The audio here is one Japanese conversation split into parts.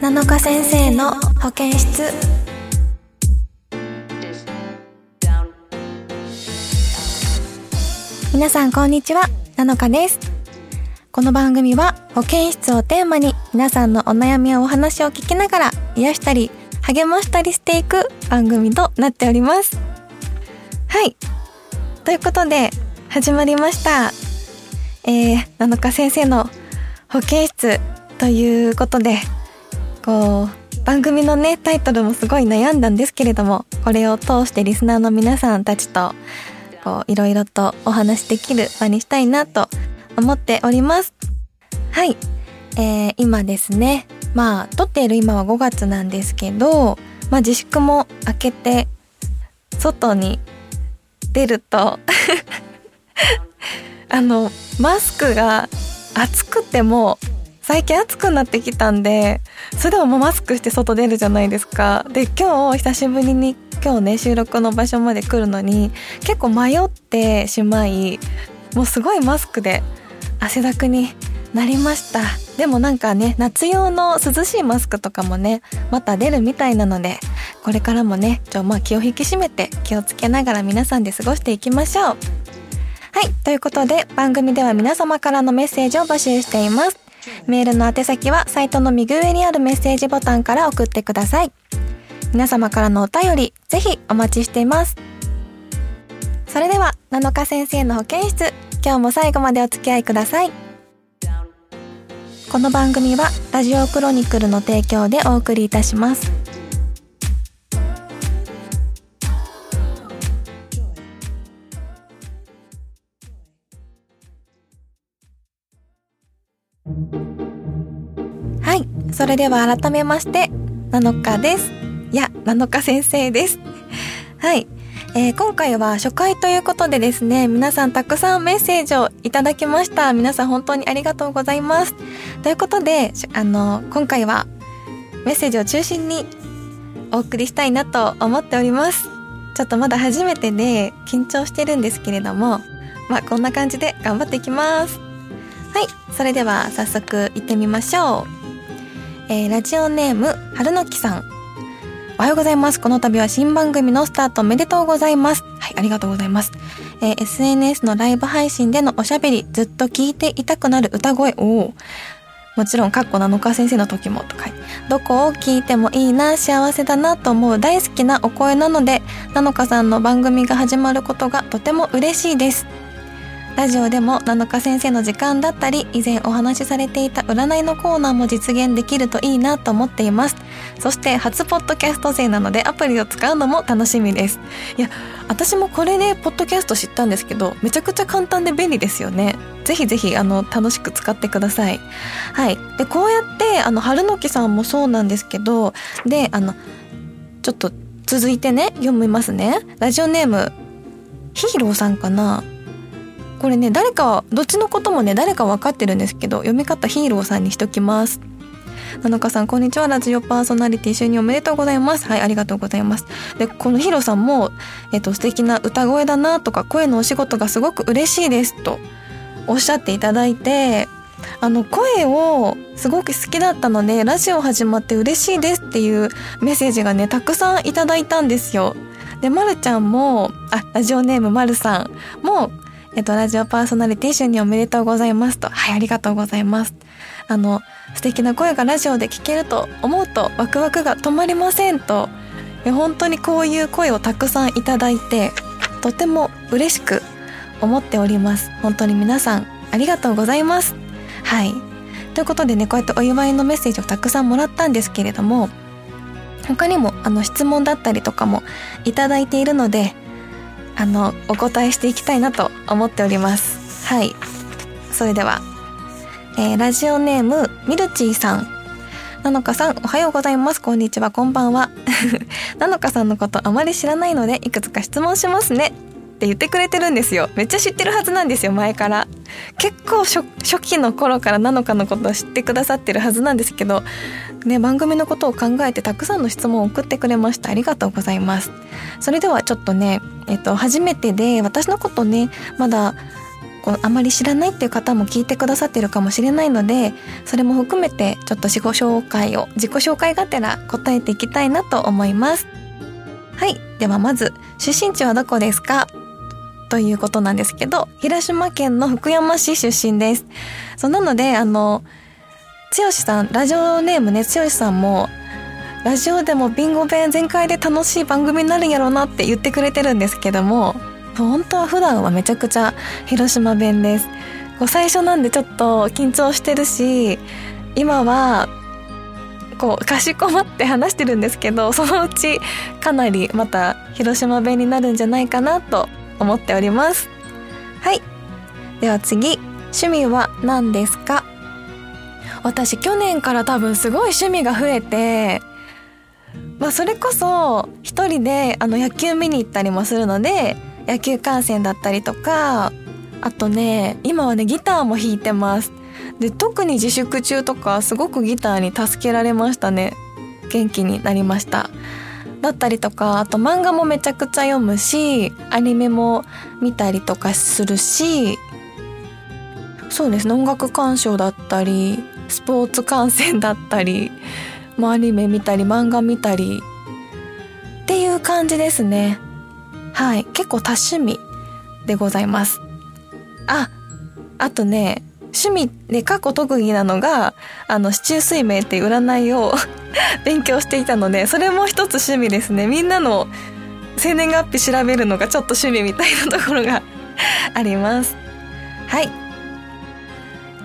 7日先生の保健室。皆さんこんにちは。7日です。この番組は保健室をテーマに皆さんのお悩みやお話を聞きながら癒したり励ましたりしていく番組となっております。はい。ということで始まりました。えー、7日先生の保健室ということでこう番組のねタイトルもすごい悩んだんですけれどもこれを通してリスナーの皆さんたちとこういろいろとお話しできる場にしたいなと思っております。はい、えー、今ですね。まあ撮っている今は5月なんですけどまあ自粛も明けて外に出ると あのマスクが暑くても最近暑くなってきたんでそれでももうマスクして外出るじゃないですか。で今日久しぶりに今日ね収録の場所まで来るのに結構迷ってしまいもうすごいマスクで汗だくになりました。でもなんかね夏用の涼しいマスクとかもねまた出るみたいなのでこれからもねちょまあ気を引き締めて気をつけながら皆さんで過ごしていきましょう。はいということで番組では皆様からのメッセージを募集しています。メールの宛先はサイトの右上にあるメッセージボタンから送ってください。皆様からのお便り、ぜひお待ちしています。それでは、7日先生の保健室、今日も最後までお付き合いください。この番組は、ラジオクロニクルの提供でお送りいたします。はいそれでは改めまして、7日です。いや、7日先生です。はい。えー、今回は初回ということでですね、皆さんたくさんメッセージをいただきました。皆さん本当にありがとうございます。ということで、あの、今回はメッセージを中心にお送りしたいなと思っております。ちょっとまだ初めてで緊張してるんですけれども、まあこんな感じで頑張っていきます。はい、それでは早速行ってみましょう。えー、ラジオネーム、春の木さん。おはようございます。この度は新番組のスタートおめでとうございます。はい、ありがとうございます。えー、SNS のライブ配信でのおしゃべり、ずっと聞いていたくなる歌声。おお。もちろん、かっこ7日先生の時もとか、どこを聞いてもいいな、幸せだなと思う大好きなお声なので、7日さんの番組が始まることがとても嬉しいです。ラジオでも7日先生の時間だったり以前お話しされていた占いのコーナーも実現できるといいなと思っています。そして初ポッドキャスト勢なのでアプリを使うのも楽しみです。いや私もこれでポッドキャスト知ったんですけどめちゃくちゃ簡単で便利ですよね。ぜひぜひあの楽しく使ってください。はい。でこうやってあの春の木さんもそうなんですけどであのちょっと続いてね読みますね。ラジオネームヒーローさんかな。これね誰かどっちのこともね誰か分かってるんですけど読み方ヒーローさんにしときます。七日さんこんにちは。ラジオパーソナリティ就任おめでとうございます。はいありがとうございます。でこのヒーローさんもえっと素敵な歌声だなとか声のお仕事がすごく嬉しいです。とおっしゃっていただいてあの声をすごく好きだったのでラジオ始まって嬉しいです。っていうメッセージがねたくさんいただいたんですよ。でまるちゃんもあラジオネームまるさんもえっと、ラジオパーソナリティ就任おめでとうございますと。はい、ありがとうございます。あの、素敵な声がラジオで聞けると思うとワクワクが止まりませんと。本当にこういう声をたくさんいただいて、とても嬉しく思っております。本当に皆さんありがとうございます。はい。ということでね、こうやってお祝いのメッセージをたくさんもらったんですけれども、他にもあの質問だったりとかもいただいているので、あのお答えしていきたいなと思っております。はい。それでは、えー、ラジオネームミルチーさん。なのかさんおはようございます。こんにちは。こんばんは。なのかさんのことあまり知らないのでいくつか質問しますね。って言ってくれてるんですよ。めっちゃ知ってるはずなんですよ前から。結構初期の頃からなのかのことを知ってくださってるはずなんですけどね番組のことを考えてたくさんの質問を送ってくれました。ありがとうございます。それではちょっとねえっと初めてで私のことねまだこうあまり知らないっていう方も聞いてくださってるかもしれないのでそれも含めてちょっと自己紹介を自己紹介がてら答えていきたいなと思います。はい。ではまず出身地はどこですか？ということなんですけど広島県の福山市出身です。そうなのであの剛さんラジオネームね剛さんもラジオでもビンゴ弁全開で楽しい番組になるんやろうなって言ってくれてるんですけども本当は普段はめちゃくちゃ広島弁です。こう最初なんでちょっと緊張してるし今はこうかしこまって話してるんですけどそのうちかなりまた広島弁になるんじゃないかなと思っております。はい。では次。趣味は何ですか？私去年から多分すごい趣味が増えてまあそれこそ一人であの野球見に行ったりもするので野球観戦だったりとかあとね今はねギターも弾いてます。で特に自粛中とかすごくギターに助けられましたね。元気になりました。だったりとかあと漫画もめちゃくちゃ読むしアニメも見たりとかするしそうですね音楽鑑賞だったりスポーツ観戦だったり、ま、アニメ見たり漫画見たりっていう感じですね。はい。結構多趣味でございます。ああとね趣味で過去特技なのがあの市中水明っていう占いを 勉強していたのでそれも一つ趣味ですね。みんなの生年月日調べるのがちょっと趣味みたいなところが あります。はい。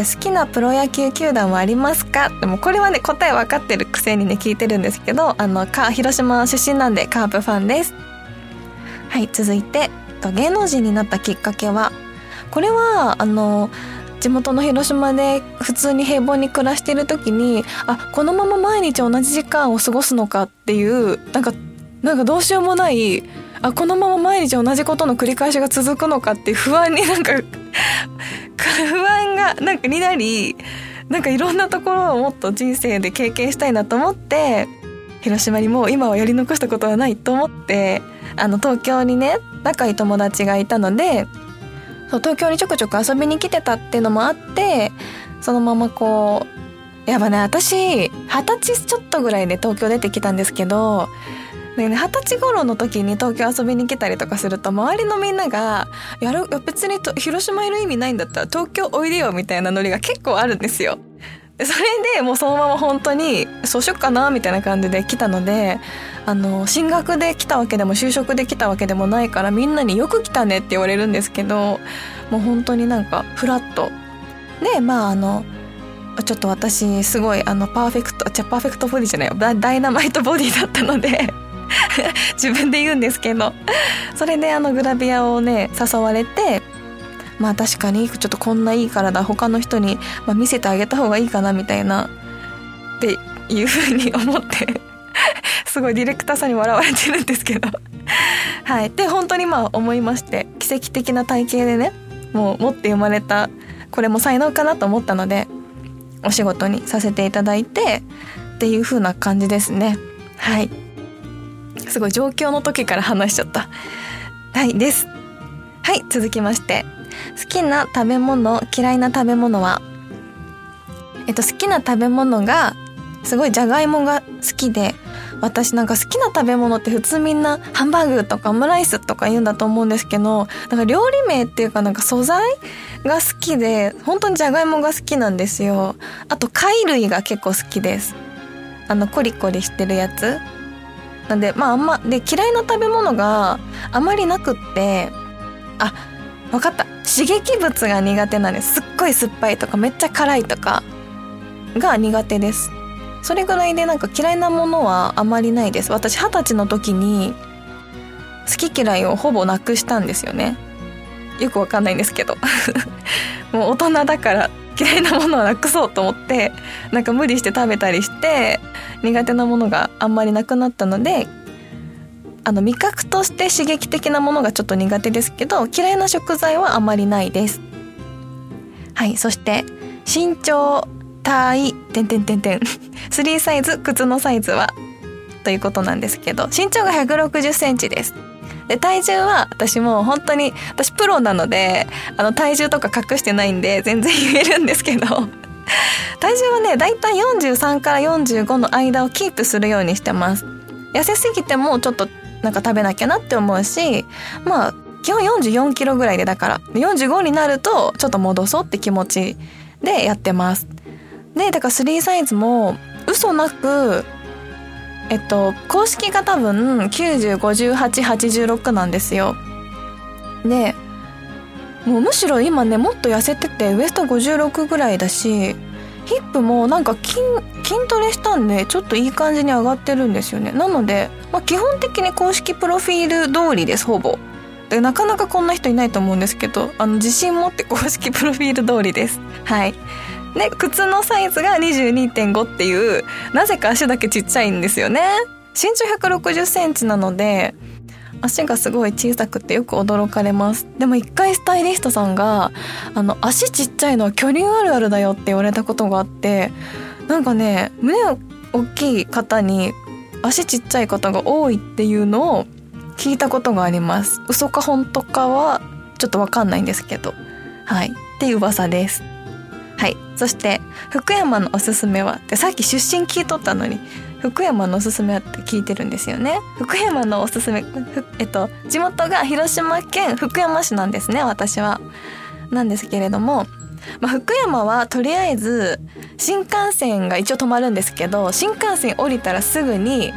で好きなプロ野球球団はありますか？でもこれはね答え分かってるくせにね聞いてるんですけどあのか広島出身なんでカープファンです。はい続いて芸能人になったきっかけはこれはあの地元の広島で普通に平凡に暮らしてる時にあこのまま毎日同じ時間を過ごすのかっていうなんかなんかどうしようもないあこのまま毎日同じことの繰り返しが続くのかって不安になんか不安がなんかになりなんかいろんなところをもっと人生で経験したいなと思って広島にもう今はやり残したことはないと思ってあの東京にね仲いい友達がいたのでそう東京にちょくちょく遊びに来てたっていうのもあってそのままこうやっぱね私二十歳ちょっとぐらいで東京出てきたんですけどね。二十歳頃の時に東京遊びに来たりとかすると周りのみんなが「やる別にと広島いる意味ないんだったら東京おいでよ」みたいなノリが結構あるんですよ。それでもうそのまま本当にそうしよっかなみたいな感じで来たのであの進学で来たわけでも就職で来たわけでもないからみんなによく来たねって言われるんですけどもう本当になんかフラットでまああのちょっと私すごいあのパーフェクトじゃパーフェクトボディじゃないよ。ダイナマイトボディだったので。自分で言うんですけど。それであのグラビアをね誘われてまあ確かにちょっとこんないい体他の人に、ま、見せてあげた方がいいかなみたいなっていうふうに思って すごいディレクターさんに笑われてるんですけど。はい。で本当にまあ思いまして奇跡的な体型でねもう持って生まれたこれも才能かなと思ったのでお仕事にさせていただいてっていう風な感じですね。はい。すごい状況の時から話しちゃった。はいです。はい続きまして。好きな食べ物嫌いな食べ物は？えっと好きな食べ物がすごいじゃがいもが好きで私なんか好きな食べ物って普通みんなハンバーグとかオムライスとか言うんだと思うんですけどなんか料理名っていうかなんか素材が好きで本当にじゃがいもが好きなんですよ。あと貝類が結構好きです。あのコリコリしてるやつ。なんでまああんまで嫌いな食べ物があまりなくってあ分かった。刺激物が苦手なんです。すっごい酸っぱいとかめっちゃ辛いとかが苦手です。それぐらいでなんか嫌いなものはあまりないです。私二十歳の時に好き嫌いをほぼなくしたんですよね。よくわかんないんですけど。もう大人だから嫌いなものはなくそうと思ってなんか無理して食べたりして苦手なものがあんまりなくなったのであの味覚として刺激的なものがちょっと苦手ですけど嫌いな食材はあまりないです。はいそして身長体点点点点3サイズ靴のサイズはということなんですけど身長が160センチです。で体重は私も本当に私プロなのであの体重とか隠してないんで全然言えるんですけど。体重はねだいたい43から45の間をキープするようにしてます。痩せすぎてもちょっとなんか食べなきゃなって思うしまあ基本44キロぐらいでだから45になるとちょっと戻そうって気持ちでやってます。でだから3サイズも嘘なくえっと公式が多分905886なんですよ。でもうむしろ今ねもっと痩せててウエスト56ぐらいだしヒップもなんか筋筋トレしたんでちょっといい感じに上がってるんですよね。なので、まあ、基本的に公式プロフィール通りですほぼ。でなかなかこんな人いないと思うんですけどあの自信持って公式プロフィール通りです。はい。で靴のサイズが22.5っていうなぜか足だけちっちゃいんですよね。身長160センチなので足がすごい小さくてよく驚かれます。でも一回スタイリストさんがあの足ちっちゃいのは巨乳あるあるだよって言われたことがあってなんかね胸大きい方に足ちっちゃい方が多いっていうのを聞いたことがあります。嘘か本当かはちょっとわかんないんですけど。はい。っていう噂です。はい。そして福山のおすすめはってさっき出身聞いとったのに福山のおすすめはって聞いてるんですよね。福山のおすすめえっと地元が広島県福山市なんですね私は。なんですけれどもまあ、福山はとりあえず新幹線が一応止まるんですけど新幹線降りたらすぐに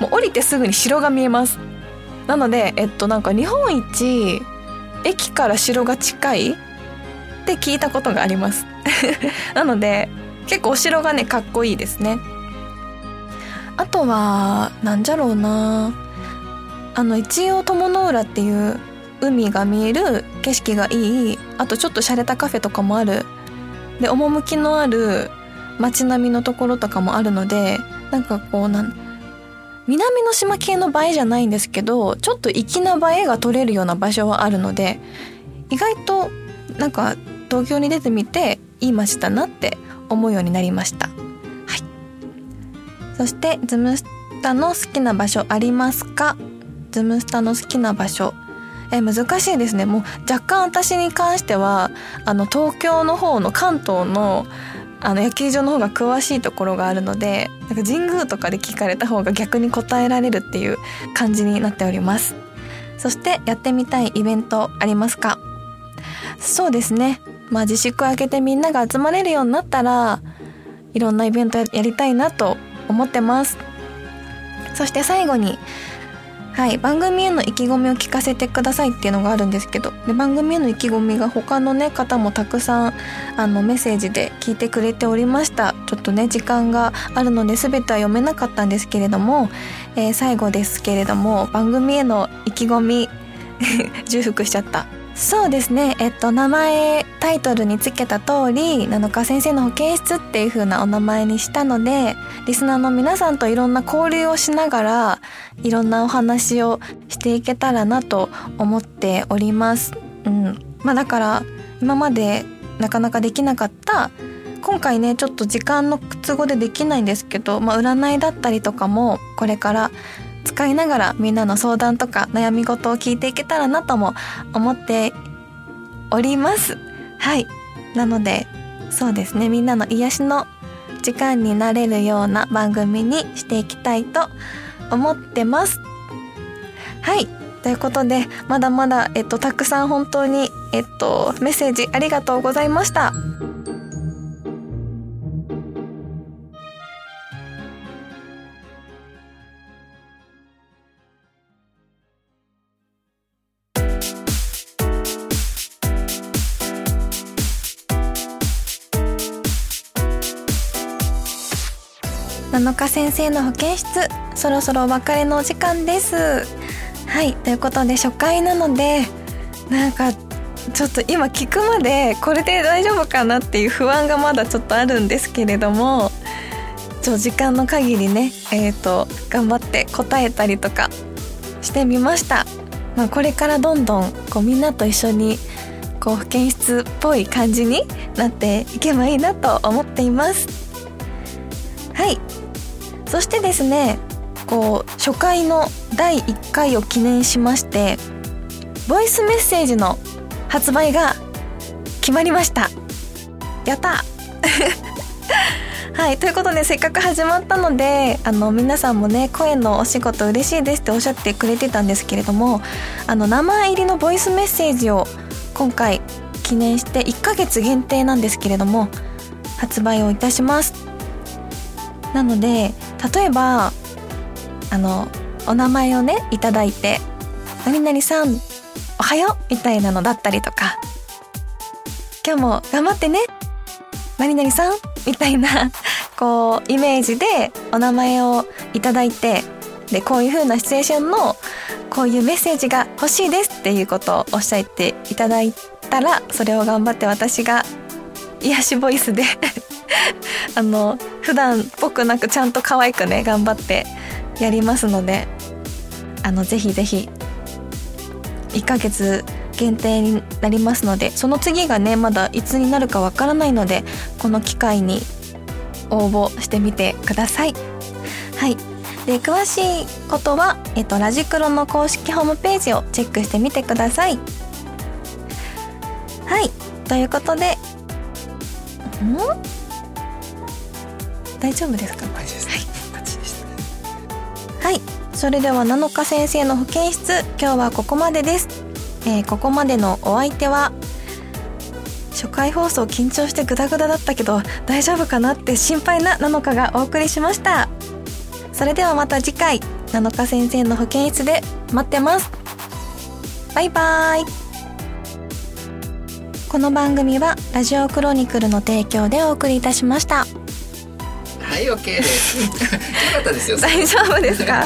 もう降りてすぐに城が見えます。なのでえっとなんか日本一駅から城が近いって聞いたことがあります。なので結構お城がねかっこいいですね。あとはなんじゃろうな。あの一応友の浦っていう海が見える景色がいい。あとちょっと洒落たカフェとかもある。で趣のある街並みのところとかもあるのでなんかこうなん南の島系の映えじゃないんですけどちょっと粋な映えが撮れるような場所はあるので意外となんか東京に出てみていい街だなって思うようになりました。はい。そしてズムスタの好きな場所ありますか？ズムスタの好きな場所。え難しいですね。もう若干私に関してはあの東京の方の関東のあの野球場の方が詳しいところがあるのでなんか神宮とかで聞かれた方が逆に答えられるっていう感じになっております。そしてやってみたいイベントありますか？そうですね。まあ自粛明けてみんなが集まれるようになったらいろんなイベントやりたいなと思ってます。そして最後にはい番組への意気込みを聞かせてくださいっていうのがあるんですけどで番組への意気込みが他のね方もたくさんあのメッセージで聞いてくれておりました。ちょっとね時間があるので全ては読めなかったんですけれども、えー、最後ですけれども番組への意気込み 重複しちゃった。そうですね。えっと名前タイトルにつけた通り七日先生の保健室っていう風なお名前にしたのでリスナーの皆さんといろんな交流をしながらいろんなお話をしていけたらなと思っております。うん。まあだから今までなかなかできなかった今回ねちょっと時間の都合でできないんですけど、まあ、占いだったりとかもこれから使いながらみんなの相談とか悩み事を聞いていけたらなとも思っております。はい。なのでそうですね。みんなの癒しの時間になれるような番組にしていきたいと思ってます。はい。ということでまだまだ、えっと、たくさん本当に、えっと、メッセージありがとうございました。七日先生の保健室そろそろお別れのお時間です。はいということで初回なのでなんかちょっと今聞くまでこれで大丈夫かなっていう不安がまだちょっとあるんですけれどもちょ時間の限りねえっ、ー、と頑張って答えたりとかしてみました、まあ、これからどんどんこうみんなと一緒にこう保健室っぽい感じになっていけばいいなと思っています。はい。そしてですねこう初回の第1回を記念しましてボイスメッセージの発売が決まりました。やった。はいということでせっかく始まったのであの皆さんもね声のお仕事嬉しいですっておっしゃってくれてたんですけれどもあの名前入りのボイスメッセージを今回記念して1ヶ月限定なんですけれども発売をいたします。なので例えばあのお名前をねいただいて「何々さんおはよう」みたいなのだったりとか「今日も頑張ってね何々さん」みたいなこうイメージでお名前をいただいてでこういう風なシチュエーションのこういうメッセージが欲しいですっていうことをおっしゃっていただいたらそれを頑張って私が癒しボイスで あの普段っぽくなくちゃんと可愛くね頑張ってやりますのであのぜひぜひ1ヶ月限定になりますのでその次がねまだいつになるかわからないのでこの機会に応募してみてください。はいで詳しいことは、えっと、ラジクロの公式ホームページをチェックしてみてください。はいということでん？大丈夫ですか？はい。はい。それでは7日先生の保健室今日はここまでです、えーここまでのお相手は初回放送緊張してグダグダだったけど大丈夫かなって心配な7日がお送りしました。それではまた次回7日先生の保健室で待ってます。バイバイ。この番組はラジオクロニクルの提供でお送りいたしましたはい OK ですよかったですよ。大丈夫ですか？